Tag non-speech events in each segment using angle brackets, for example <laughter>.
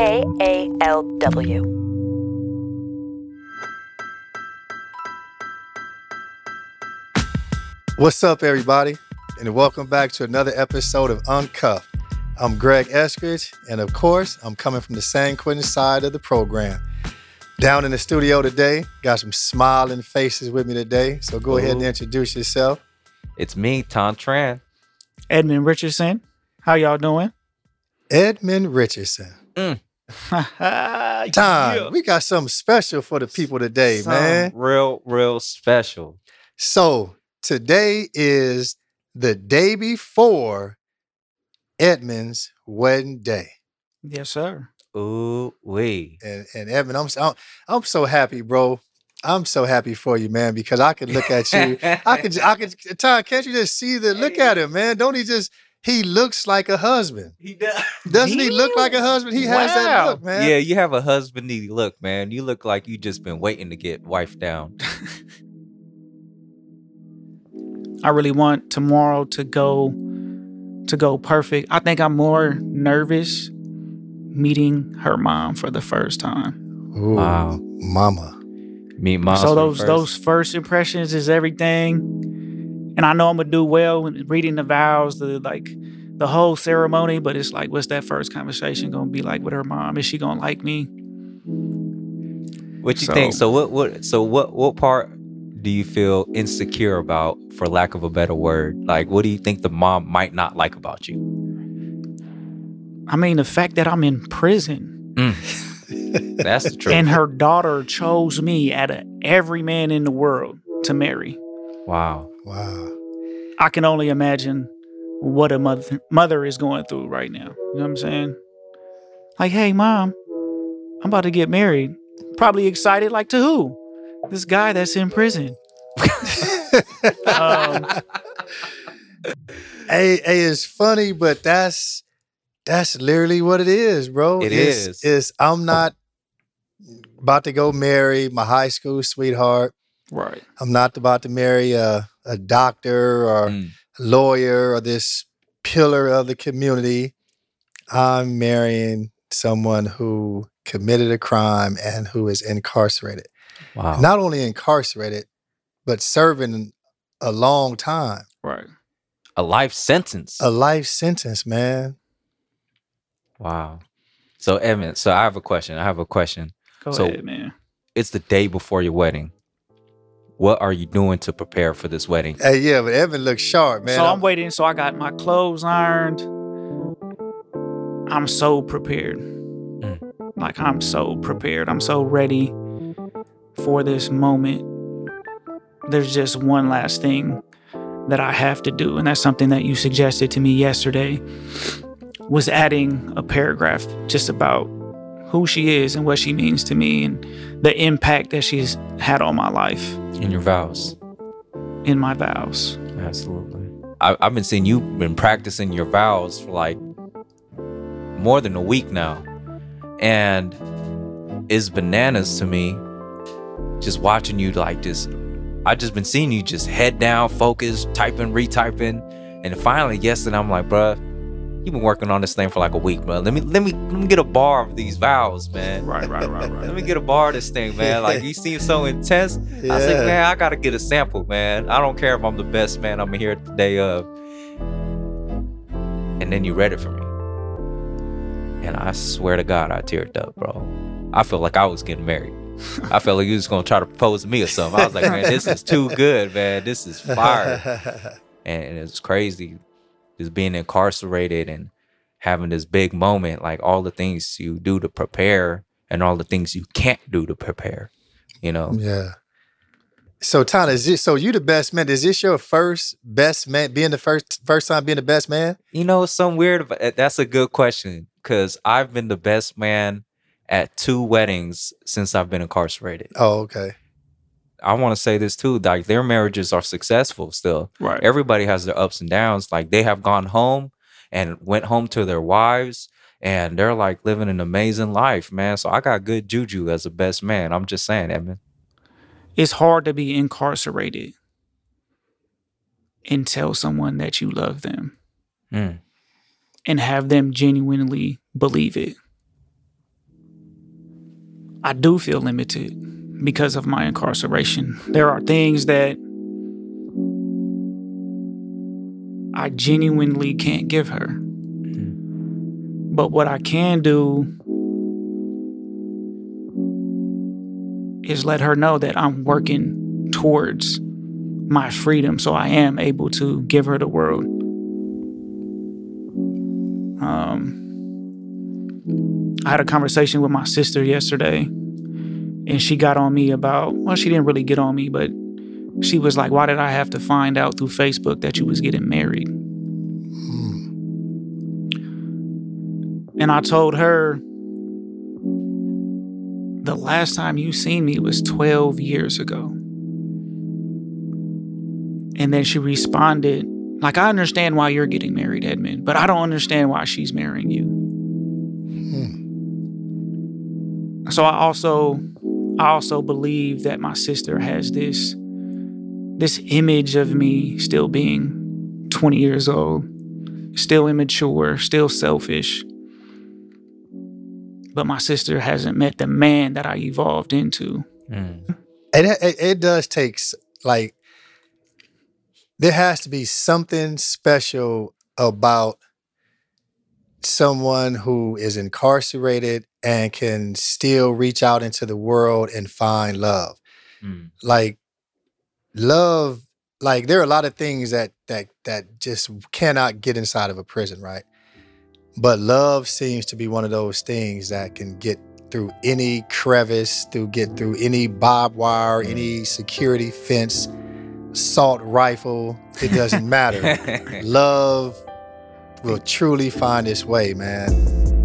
K A L W. What's up, everybody, and welcome back to another episode of Uncuffed. I'm Greg Eskridge, and of course, I'm coming from the San Quentin side of the program. Down in the studio today, got some smiling faces with me today. So go ahead and introduce yourself. It's me, Ton Tran. Edmund Richardson. How y'all doing? Edmund Richardson. Mm. <laughs> Time. Time, we got something special for the people today, Something man. Real, real special. So today is the day before Edmund's wedding day. Yes, sir. Ooh, wee. And and Edmund, I'm so, I'm so happy, bro. I'm so happy for you, man, because I can look at you. I can <laughs> I can Ty, can't you just see the look at him, man? Don't he just he looks like a husband. He does. <laughs> Doesn't he look like a husband? He has that look, man. Yeah, you have a husbandy look, man. You look like you just been waiting to get wife down. <laughs> I really want tomorrow to go to go perfect. I think I'm more nervous meeting her mom for the first time. Ooh, Wow. mama. Meet mom. so those those first impressions is everything. And I know I'm gonna do well reading the vows, the like the whole ceremony, but it's like what's that first conversation gonna be like with her mom? Is she gonna like me? What you think? so- So what? What? So what? What part do you feel insecure about, for lack of a better word? Like, what do you think the mom might not like about you? I mean the fact that I'm in prison. Mm. <laughs> That's the truth. and her daughter chose me out of every man in the world to marry. wow. Wow. I can only imagine what a mother mother is going through right now. You know what I'm saying? Like, hey, mom, I'm about to get married. Probably excited. Like to who? This guy that's in prison. <laughs> Um, Hey, hey, it's funny, but that's that's literally what it is, bro. It it's, is. It's I'm not about to go marry my high school sweetheart. Right. I'm not about to marry a, a doctor or Mm. lawyer or this pillar of the community. I'm marrying someone who committed a crime and who is incarcerated. Wow. Not only incarcerated, but serving a long time, Right. a life sentence. a life sentence, man. Wow. So Evan, so I have a question. I have a question. Go So- ahead, man. It's the day before your wedding. What are you doing to prepare for this wedding? Hey, yeah, but Evan looks sharp, man. so I'm waiting. So I got my clothes ironed. I'm so prepared. Mm. Like I'm so prepared. I'm so ready for this moment. There's just one last thing that I have to do, and that's something that you suggested to me yesterday. Was adding a paragraph just about who she is and what she means to me and the impact that she's had on my life In your vows. in my vows. Absolutely. I, I've been seeing you been practicing your vows for like more than a week now. And it's bananas to me just watching you like just I just been seeing you just head down, focused, typing, retyping. And finally yesterday I'm like, bruh, you've been working on this thing for like a week, bro. Let me let me let me get a bar of these vows, man. Right, right, right, right. Let me get a bar of this thing, man. Like you seem so intense. I was like, man, I gotta get a sample, man. I don't care if I'm the best man I'm here the day of. And then you read it for me. And I swear to God, I teared up, bro. I felt like I was getting married. I felt like you was gonna try to propose to me or something. I was like, man, this is too good, man. This is fire. And, <laughs> and it's crazy just being incarcerated and having this big moment, like all the things you do to prepare and all the things you can't do to prepare. You know? yeah. So Tyler, is this, so you the best man? Is this your first best man? Being the first first time being the best man? You know, it's some weird. Eh, that's a good question because I've been the best man at two weddings since I've been incarcerated. Oh, okay. I want to say this too. Like their marriages are successful still. Right. Everybody has their ups and downs. Like they have gone home and went home to their wives and they're like living an amazing life, man. So I got good juju as a best man. I'm just saying, Edmund. it's hard to be incarcerated and tell someone that you love them Mm. and have them genuinely believe it. I do feel limited because of my incarceration. There are things that I genuinely can't give her. But what I can do is let her know that I'm working towards my freedom so I am able to give her the world. Um, I had a conversation with my sister yesterday, and she got on me about, well, she didn't really get on me, but she was like, Why did I have to find out through Facebook that you was getting married? And I told her, the last time you seen me was 12 years ago. And then she responded, like, I understand why you're getting married, Edmund, but I don't understand why she's marrying you. Hmm. So I also I also believe that my sister has this this image of me still being 20 years old, still immature, still selfish. But my sister hasn't met the man that I evolved into. Mm. And it, it, it does take like there has to be something special about someone who is incarcerated and can still reach out into the world and find love. Mm. Like love, like there are a lot of things that that that just cannot get inside of a prison, right? But love seems to be one of those things that can get through any crevice, through get through any barbed wire, any security fence, assault rifle. It doesn't matter. <laughs> love will truly find its way, man.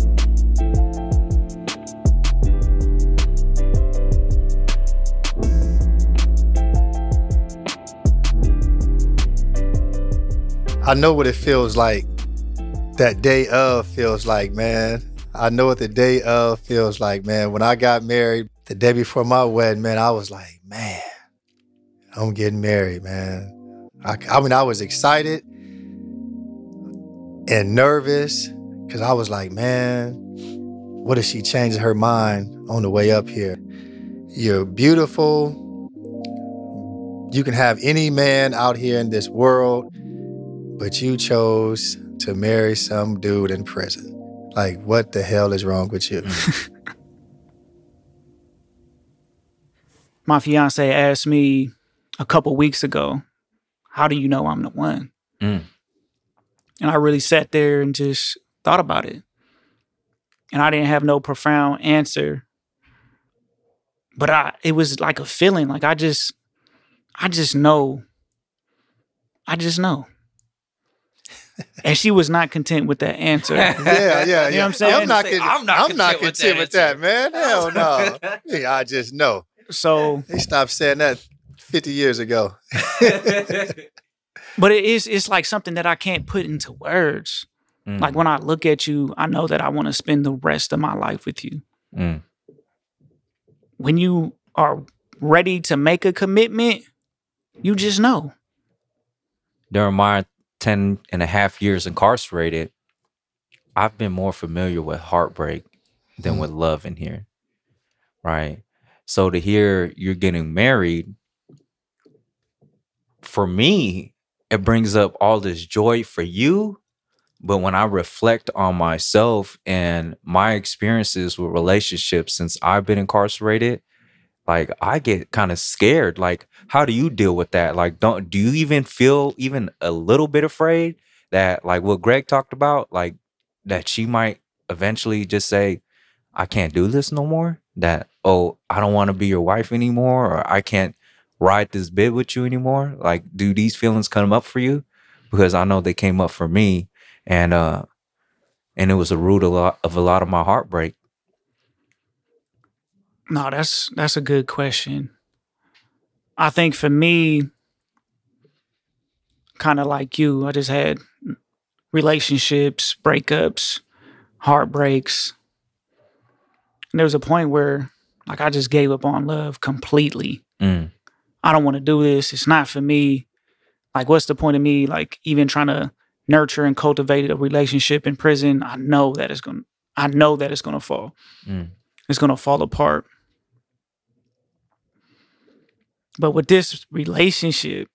I know what it feels like. That day of feels like, man. I know what the day of feels like, man. When I got married, the day before my wedding, man, I was like, man, I'm getting married, man. I, I mean, I was excited and nervous because I was like, man, what if she changes her mind on the way up here? You're beautiful. You can have any man out here in this world, but you chose to marry some dude in prison. Like, what the hell is wrong with you? <laughs> My fiance asked me a couple weeks ago, How do you know I'm the one? Mm. And I really sat there and just thought about it. And I didn't have no profound answer. But I it was like a feeling. Like I just I just know. I just know. And she was not content with that answer. Yeah, <laughs> yeah, yeah. You know what I'm saying? I'm not, Say, con- I'm not I'm not content with that with that, man. Hell no. <laughs> yeah, I just know. So They stopped saying that 50 years ago. <laughs> but it is it's like something that I can't put into words. Mm. Like when I look at you, I know that I want to spend the rest of my life with you. Mm. When you are ready to make a commitment, you just know. during my 10 and a half years incarcerated, I've been more familiar with heartbreak than mm-hmm. with love in here. Right. So to hear you're getting married, for me, it brings up all this joy for you. But when I reflect on myself and my experiences with relationships since I've been incarcerated, like I get kind of scared. Like, how do you deal with that? Like, don't do you even feel even a little bit afraid that like what Greg talked about, like that she might eventually just say, I can't do this no more? That, oh, I don't want to be your wife anymore, or I can't ride this bit with you anymore? Like, do these feelings come up for you? Because I know they came up for me and uh and it was a root of a lot of a lot of my heartbreak. No, that's that's a good question. I think for me, kind of like you, I just had relationships, breakups, heartbreaks. And there was a point where like I just gave up on love completely. Mm, I don't want to do this. It's not for me. Like, what's the point of me like even trying to nurture and cultivate a relationship in prison? I know that it's gonna I know that it's gonna fall. mm, It's gonna fall apart. But with this relationship,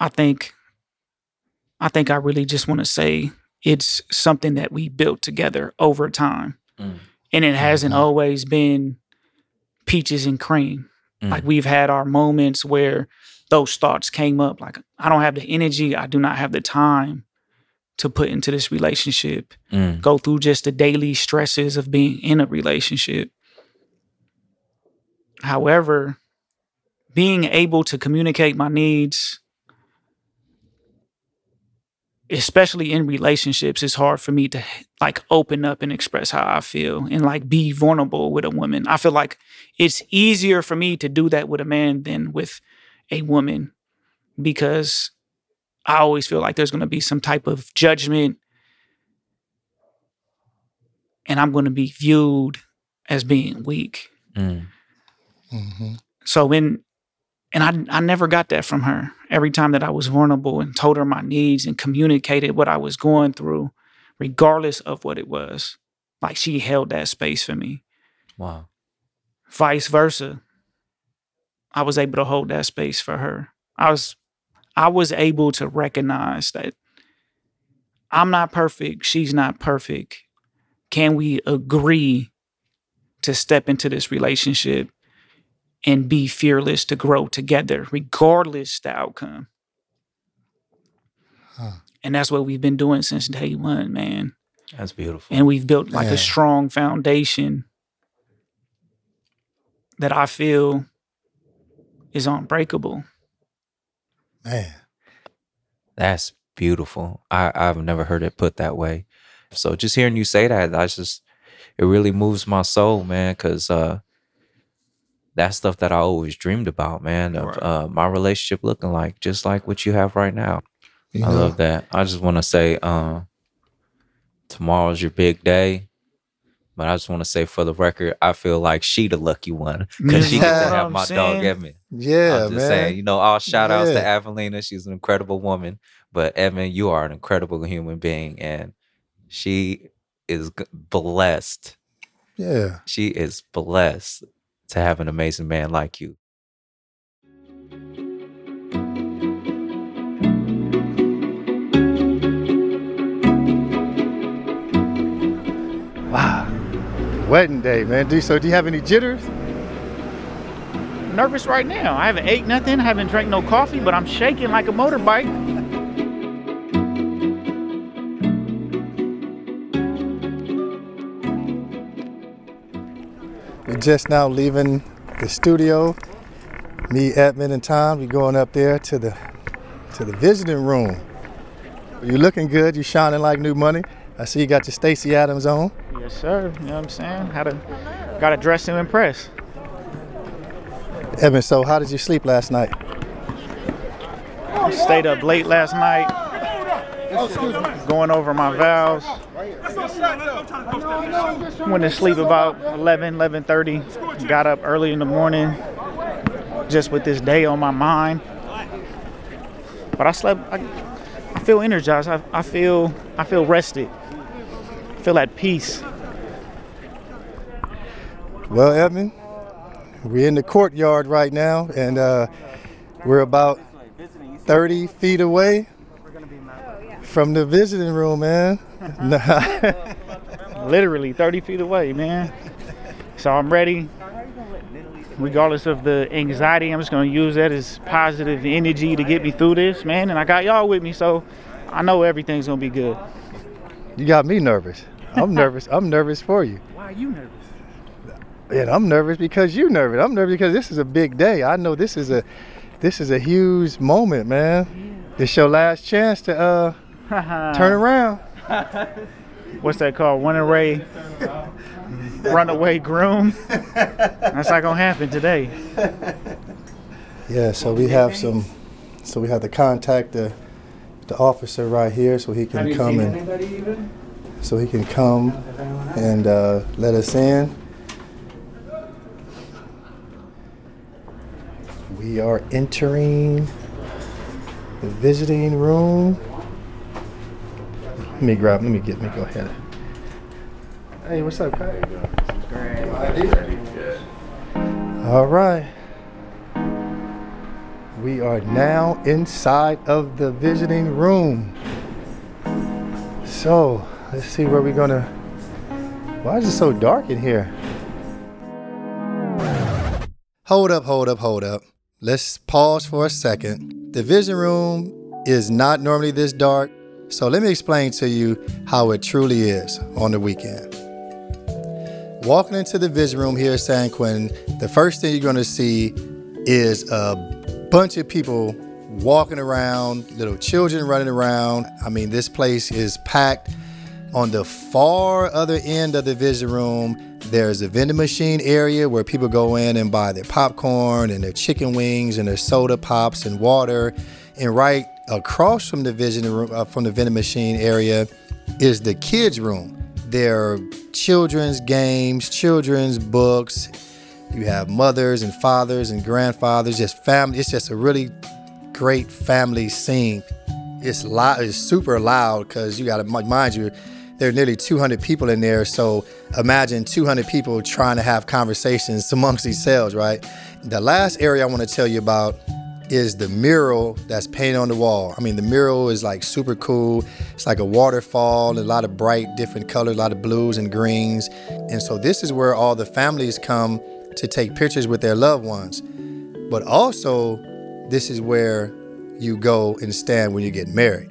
I think I think I really just want to say it's something that we built together over time. Mm. And it hasn't Mhm. always been peaches and cream. Mm. Like we've had our moments where those thoughts came up like I don't have the energy, I do not have the time to put into this relationship. Mm. Go through just the daily stresses of being in a relationship. However, being able to communicate my needs especially in relationships it's hard for me to like open up and express how i feel and like be vulnerable with a woman. I feel like it's easier for me to do that with a man than with a woman because i always feel like there's going to be some type of judgment and i'm going to be viewed as being weak. Mm. hmm so when and I I never got that from her. Every time that I was vulnerable and told her my needs and communicated what I was going through, regardless of what it was, like she held that space for me. Wow. Vice versa. I was able to hold that space for her. I was I was able to recognize that I'm not perfect, she's not perfect. Can we agree to step into this relationship and be fearless to grow together, regardless the outcome. Huh. And that's what we've been doing since day one, man. That's beautiful. And we've built like Man. a strong foundation that I feel is unbreakable. Man. That's beautiful. I, I've never heard it put that way. So just hearing you say that, that's just it really moves my soul, man, because uh that's stuff that I always dreamed about, man, of Right. uh my relationship looking like, just like what you have right now. You I know, love that. I just want to say, uh, tomorrow's your big day. But I just want to say for the record, I feel like she the lucky one because she You gets to have I'm my dog saying? Evan. Yeah, I'm just man. saying, you know, all shout outs to Yeah. Avelina. She's an incredible woman. But Evan, you are an incredible human being. And she is blessed. yeah. She is blessed to have an amazing man like you. Wow. Wedding day, man. Do so? Do you have any jitters? Nervous right now. I haven't ate nothing, I haven't drank no coffee, but I'm shaking like a motorbike. Just now leaving the studio. Me, Edmund, and Tom. We're going up there to the to the visiting room. You're looking good. You're shining like new money. I see you got your Stacy Adams on. Yes, sir. You know what I'm saying? How to got to dress to impress. Evan, so how did you sleep last night? Stayed up late last night, going over my vows. Went to sleep about 11, 11.30. Got up early in the morning, just with this day on my mind. But I slept. I, I feel energized. I, I feel. I feel rested. I feel at peace. Well, Edmund, we're in the courtyard right now, and uh, we're about 30 feet away from the visiting room, man. <laughs> literally 30 feet away, man. So I'm ready. Regardless of the anxiety, I'm just gonna use that as positive energy to get me through this, man. And I got y'all with me, so I know everything's gonna be good. you got me nervous. I'm nervous. I'm nervous for you. <laughs> Why are you nervous? And I'm nervous because you're nervous. I'm nervous because this is a big day. I know this is a this is a huge moment, man. It's your last chance to uh <laughs> turn around. <laughs> What's that called? Runaway, <laughs> runaway groom. That's not gonna happen today. Yeah, so we have some so we have to contact the the officer right here so he can come and so he can come and uh, let us in. We are entering the visiting room. Let me grab. Let me get. Let me go ahead. Hey, what's up? All right. We are now inside of the visiting room. So, let's see where we're gonna. Why is it so dark in here? Hold up, hold up, hold up. Let's pause for a second. The vision room is not normally this dark, so let me explain to you how it truly is on the weekend. Walking into the vision room here at San Quentin, the first thing you're gonna see is a bunch of people walking around, little children running around. I mean, this place is packed. On the far other end of the vision room, there's a vending machine area where people go in and buy their popcorn and their chicken wings and their soda pops and water. And right across from the vision room, uh, from the vending machine area, is the kids' room. There are children's games, children's books. You have mothers and fathers and grandfathers, just family. It's just a really great family scene. It's loud. It's super loud because you got to mind you there are nearly 200 people in there. So imagine 200 people trying to have conversations <laughs> amongst themselves, right? The last area I want to tell you about is the mural that's painted on the wall. I mean, the mural is like super cool. It's like a waterfall, a lot of bright, different colors, a lot of blues and greens. And so this is where all the families come to take pictures with their loved ones. But also, this is where you go and stand when you get married.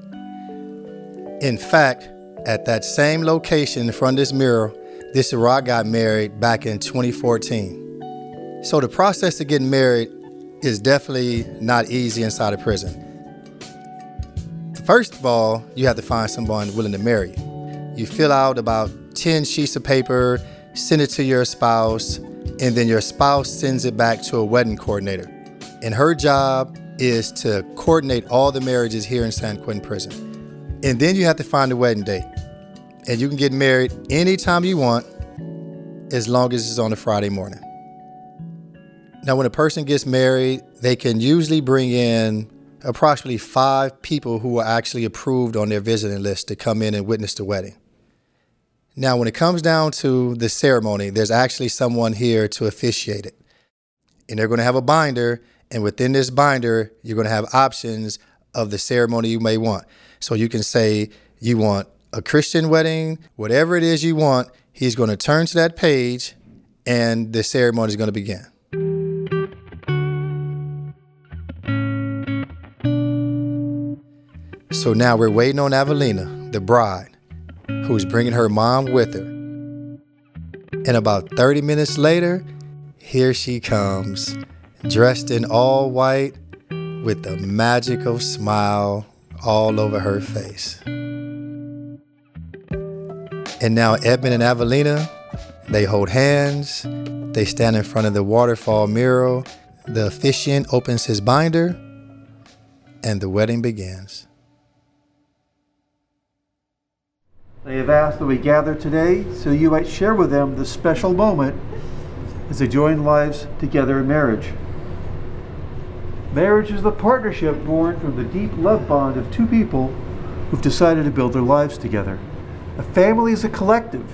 In fact, at that same location in front of this mural, this is where I got married back in 2014. So the process of getting married is definitely not easy inside a prison. First of all, you have to find someone willing to marry you. You fill out about 10 sheets of paper, send it to your spouse, and then your spouse sends it back to a wedding coordinator. And her job is to coordinate all the marriages here in San Quentin Prison. And then you have to find a wedding date and you can get married anytime you want as long as it's on a Friday morning. Now, when a person gets married, they can usually bring in approximately five people who are actually approved on their visiting list to come in and witness the wedding. Now, when it comes down to the ceremony, there's actually someone here to officiate it. And they're going to have a binder, and within this binder, you're going to have options of the ceremony you may want. So you can say you want a Christian wedding, whatever it is you want, he's going to turn to that page and the ceremony is going to begin. So now we're waiting on Avelina, the bride, who's bringing her mom with her. And about 30 minutes later, here she comes, dressed in all white with a magical smile all over her face. And now Edmund and Avelina, they hold hands. They stand in front of the waterfall mural. The officiant opens his binder, and the wedding begins. They have asked that we gather today so you might share with them the special moment as they join lives together in marriage. Marriage is the partnership born from the deep love bond of two people who've decided to build their lives together. A family is a collective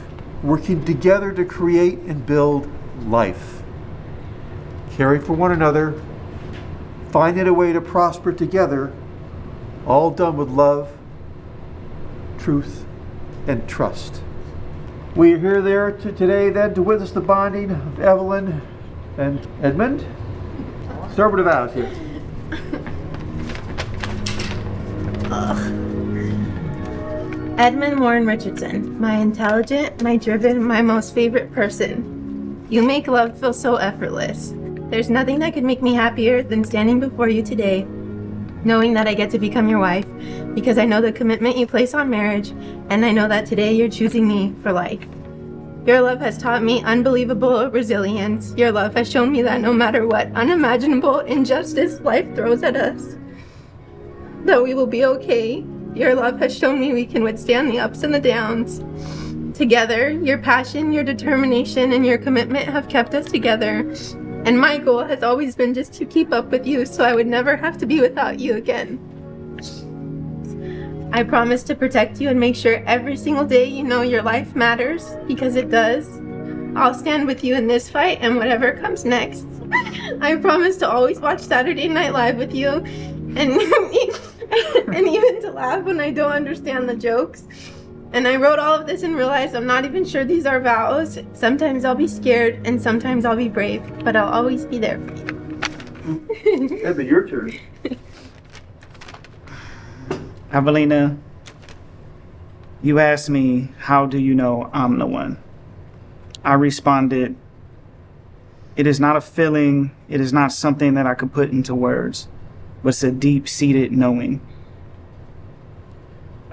working together to create and build life. Caring for one another, finding a way to prosper together, all done with love, truth, and trust. We are here there to today then to witness the bonding of Evelyn and Edmund. The vows here. Edmund Warren Richardson, my intelligent, my driven, my most favorite person. You make love feel so effortless. There's nothing that could make me happier than standing before you today, knowing that I get to become your wife, because I know the commitment you place on marriage, and I know that today you're choosing me for life. Your love has taught me unbelievable resilience. Your love has shown me that no matter what unimaginable injustice life throws at us, that we will be okay your love has shown me we can withstand the ups and the downs. Together, your passion, your determination, and your commitment have kept us together. And my goal has always been just to keep up with you so I would never have to be without you again. I promise to protect you and make sure every single day you know your life matters because it does. I'll stand with you in this fight and whatever comes next. <laughs> I promise to always watch Saturday Night Live with you and <laughs> and even to laugh when I don't understand the jokes. And I wrote all of this and realized I'm not even sure these are vows. Sometimes I'll be scared and sometimes I'll be brave, but I'll always be there for you. <laughs> Edmund, your turn. Evelina, you asked me, How do you know I'm the one? I responded, It is not a feeling, it is not something that I could put into words, but it's a deep seated knowing.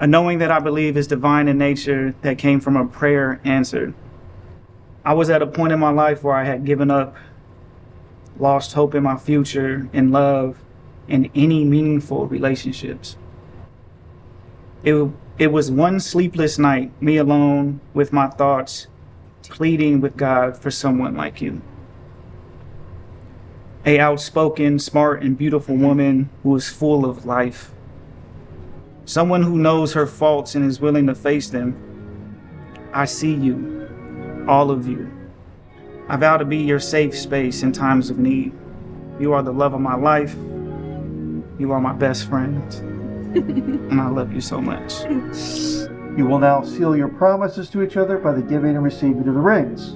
A knowing that I believe is divine in nature that came from a prayer answered. I was at a point in my life where I had given up, lost hope in my future, in love, in any meaningful relationships. It, it was one sleepless night, me alone with my thoughts, pleading with God for someone like you. A outspoken, smart, and beautiful woman who was full of life. Someone who knows her faults and is willing to face them. I see you, all of you. I vow to be your safe space in times of need. You are the love of my life. You are my best friend. <laughs> and I love you so much. <laughs> You will now seal your promises to each other by the giving and receiving of the rings.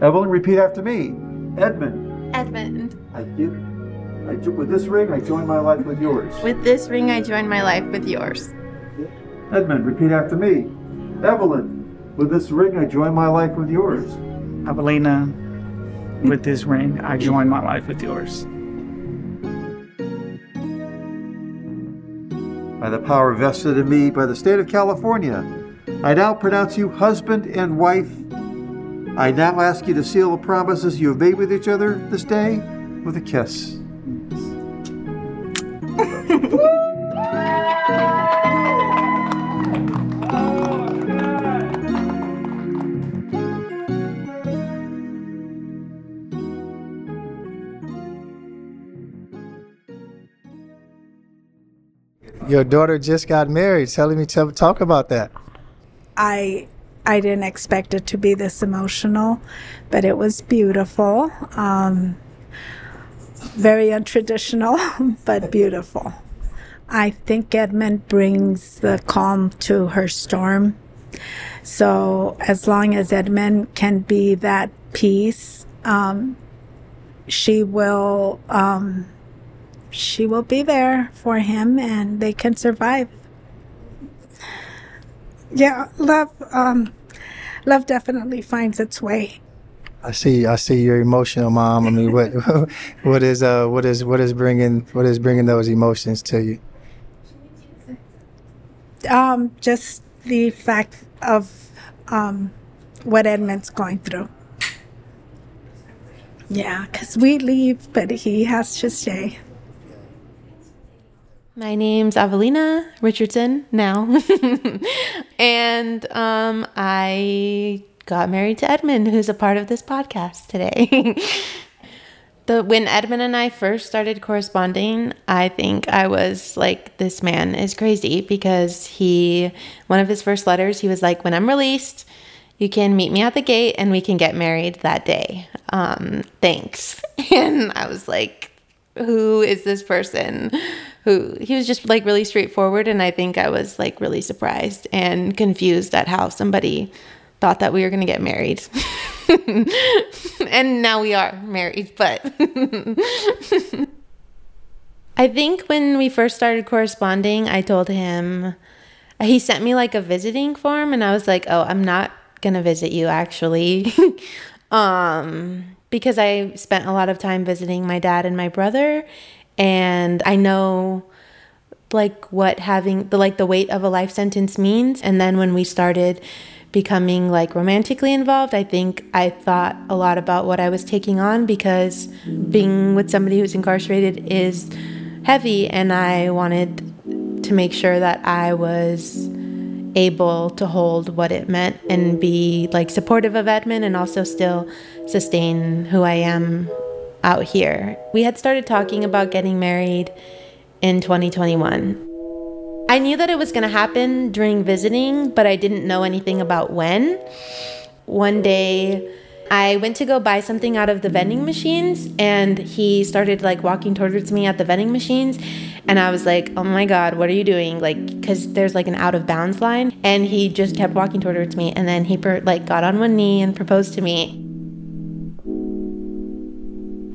Evelyn, repeat after me. Edmund, Edmund, I give. I, jo- with this ring, I join my life with yours. with this ring I join my life with yours. Edmund, repeat after me. Evelyn, with this ring, I join my life with yours. Evelina, with this ring, I join my life with yours. By the power vested in me by the state of California, I now pronounce you husband and wife. I now ask you to seal the promises you have made with each other this day with a kiss. Your daughter just got married. Tell me to talk about that. I I didn't expect it to be this emotional, but it was beautiful. Um, very untraditional, <laughs> but beautiful. I think Edmund brings the calm to her storm. So as long as Edmund can be that peace, um, she will um, she will be there for him, and they can survive. Yeah, love. Um, love definitely finds its way. I see. I see you're emotional, mom. I mean, what, <laughs> what is, uh, what is, what is bringing, what is bringing those emotions to you? Um, just the fact of um, what Edmund's going through. Yeah, because we leave, but he has to stay. My name's Avelina Richardson now. <laughs> and um, I got married to Edmund, who's a part of this podcast today. <laughs> the when Edmund and I first started corresponding, I think I was like, this man is crazy because he one of his first letters, he was like, When I'm released, you can meet me at the gate and we can get married that day. Um, thanks. <laughs> And I was like, who is this person? Who he was just like really straightforward. And I think I was like really surprised and confused at how somebody thought that we were going to get married. <laughs> and now we are married, but <laughs> I think when we first started corresponding, I told him he sent me like a visiting form and I was like, "Oh, I'm not going to visit you actually." <laughs> um because I spent a lot of time visiting my dad and my brother and I know like what having the like the weight of a life sentence means. And then when we started becoming like romantically involved i think i thought a lot about what i was taking on because being with somebody who's incarcerated is heavy. And i wanted to make sure that i was able to hold what it meant and be like supportive of edmund and also still sustain who i am out here we had started talking about getting married in 2021 I knew that it was going to happen during visiting, but I didn't know anything about when. One day, I went to go buy something out of the vending machines, and he started like walking towards me at the vending machines. And I was like, oh my God, what are you doing? Like, because there's like an out of bounds line. And he just kept walking towards me. And then he per- like got on one knee and proposed to me.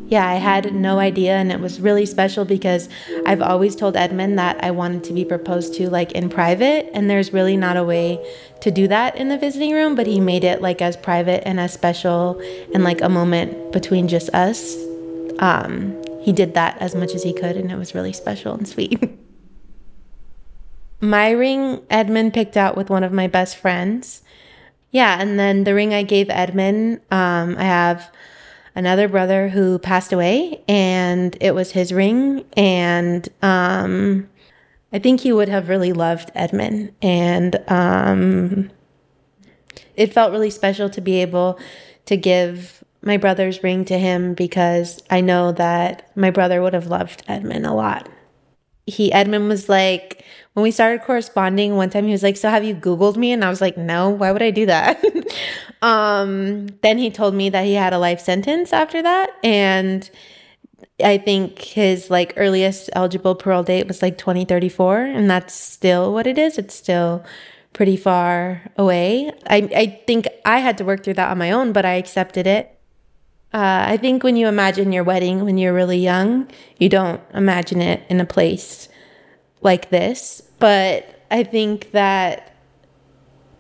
Yeah, I had no idea, and it was really special because I've always told Edmund that I wanted to be proposed to like in private, and there's really not a way to do that in the visiting room, but he made it like as private and as special and like a moment between just us. Um, he did that as much as he could, and it was really special and sweet. <laughs> my ring, Edmund picked out with one of my best friends. Yeah, and then the ring I gave Edmund, um, I have another brother who passed away, and it was his ring. And um, I think he would have really loved Edmund. And um, it felt really special to be able to give my brother's ring to him because I know that my brother would have loved Edmund a lot. He, Edmund was like, when we started corresponding one time he was like so have you googled me? And i was like no why would i do that? <laughs> Um, then he told me that he had a life sentence after that and i think his like earliest eligible parole date was like 2034 and that's still what it is. It's still pretty far away. I, I think i had to work through that on my own but i accepted it. Uh, I think when you imagine your wedding when you're really young, you don't imagine it in a place like this. But I think that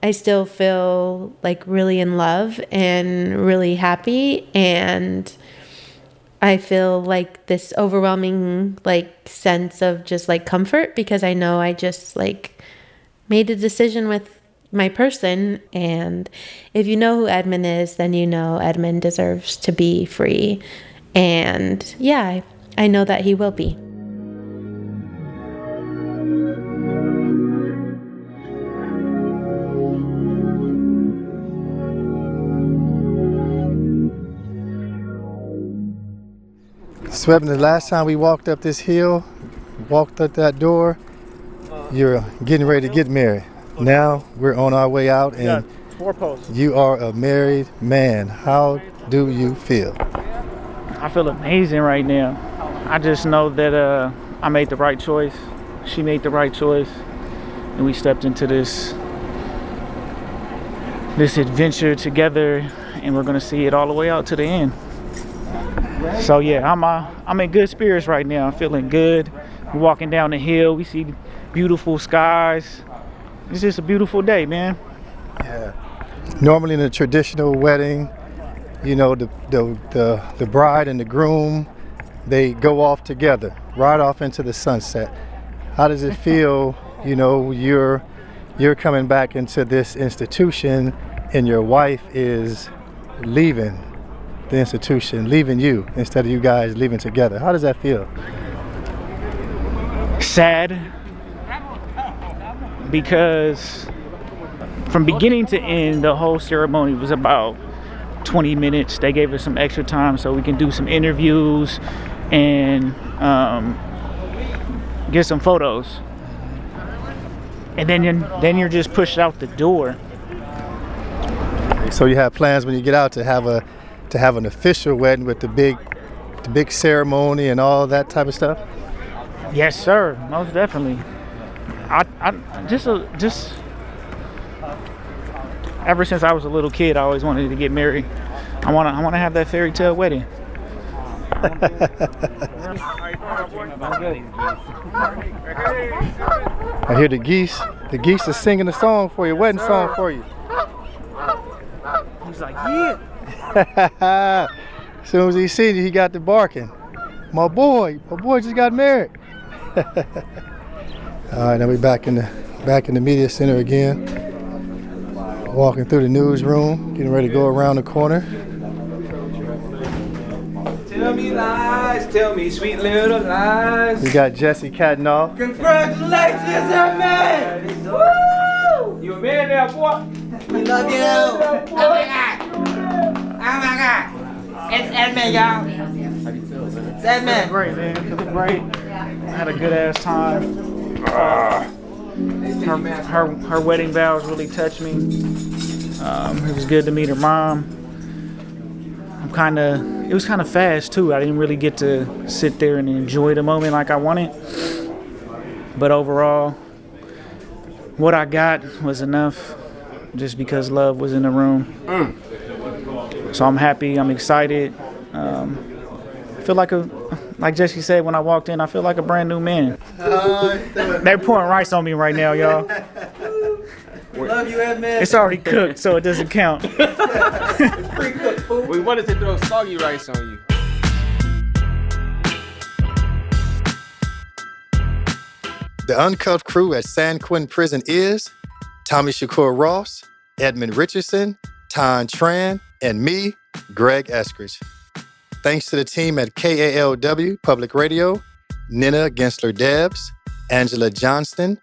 I still feel like really in love and really happy. And I feel like this overwhelming like sense of just like comfort because I know I just like made a decision with my person. And if you know who Edmund is then you know Edmund deserves to be free. And yeah I know that he will be. Swebin, the last time we walked up this hill, walked up that door, you're getting ready to get married. Now we're on our way out, and four posts. you are a married man. How do you feel? I feel amazing right now. I just know that uh, I made the right choice. She made the right choice, and we stepped into this this adventure together, and we're gonna see it all the way out to the end. So yeah, I'm uh, I'm in good spirits right now. I'm feeling good. We're walking down the hill. We see beautiful skies. It's just a beautiful day, man. Yeah. Normally in a traditional wedding, you know, the the the, the bride and the groom, they go off together, right off into the sunset. How does it feel, <laughs> you know, you're you're coming back into this institution and your wife is leaving the institution, leaving you instead of you guys leaving together. How does that feel? Sad because from beginning to end, the whole ceremony was about 20 minutes. They gave us some extra time so we can do some interviews and um, get some photos. And then you're, then you're just pushed out the door. So you have plans when you get out to have a to have an official wedding with the big the big ceremony and all that type of stuff? Yes, sir. Most definitely. I, I just a, just ever since I was a little kid, I always wanted to get married. I want to I want to have that fairy tale wedding. I hear the geese. The geese are singing a song for you, wedding song for you. He's like, yeah. As <laughs> soon as he seen you, he got to barking. My boy, my boy just got married. <laughs> All right, now we back in the back in the media center again. Walking through the newsroom, getting ready to go around the corner. Tell me lies, tell me sweet little lies. We got Jesse Catenoff. Congratulations, man! Woo! You a man now, boy? We love you. Oh, Oh my God! My God! It's Edmund, y'all. It's Edmund. Great, man. Feeling great. I had a good ass time. Her, her, her wedding vows really touched me. Um, it was good to meet her mom. I'm kind of it was kind of fast too. I didn't really get to sit there and enjoy the moment like I wanted. But overall, what I got was enough just because love was in the room. So I'm happy, I'm excited. Um, I feel like a like Jesse said when I walked in, I feel like a brand new man. They're pouring rice on me right now, y'all. Love you, Edmund. It's already cooked, so it doesn't count. Pre-cooked food. We wanted to throw soggy rice on you. The uncuffed crew at San Quentin Prison is Tommy Shakur Ross, Edmund Richardson, Tan Tran, and me, Greg Eskridge. Thanks to the team at KALW Public Radio, Nina Gensler Debs, Angela Johnston,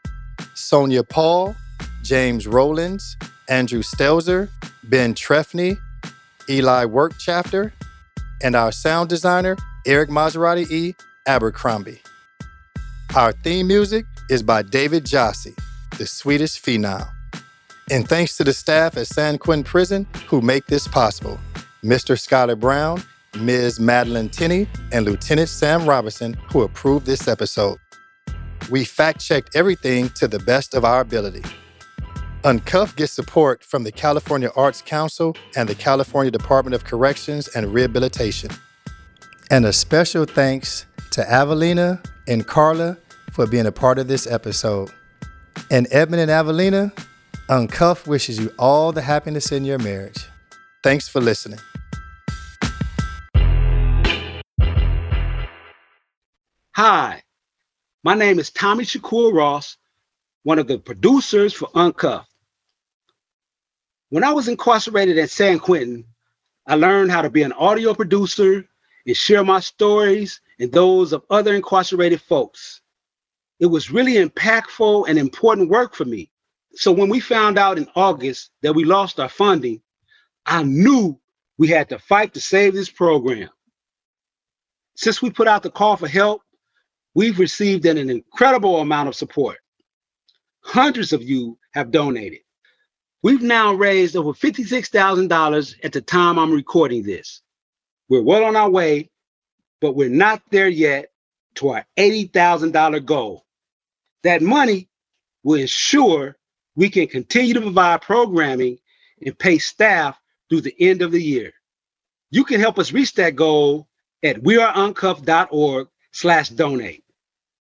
Sonia Paul, James Rollins, Andrew Stelzer, Ben Trefney, Eli Wirtschafter, and our sound designer, Eric Maserati E. Abercrombie. Our theme music is by David Jassy, the Swedish phenom. And thanks to the staff at San Quentin Prison who make this possible Mr. Skylar Brown, Ms. Madeline Tinney, and Lieutenant Sam Robertson, who approved this episode. We fact checked everything to the best of our ability. Uncuff gets support from the California Arts Council and the California Department of Corrections and Rehabilitation. And a special thanks to Avelina and Carla for being a part of this episode. And Edmund and Avelina, Uncuff wishes you all the happiness in your marriage. Thanks for listening. Hi, my name is Tommy Shakur Ross, one of the producers for Uncuffed. When I was incarcerated at San Quentin, I learned how to be an audio producer and share my stories and those of other incarcerated folks. It was really impactful and important work for me. So when we found out in August that we lost our funding, I knew we had to fight to save this program. Since we put out the call for help, we've received an incredible amount of support. Hundreds of you have donated. We've now raised over $56,000 at the time I'm recording this. We're well on our way, but we're not there yet to our $80,000 goal. That money will ensure we can continue to provide programming and pay staff through the end of the year. You can help us reach that goal at weareuncuffed.org slash donate.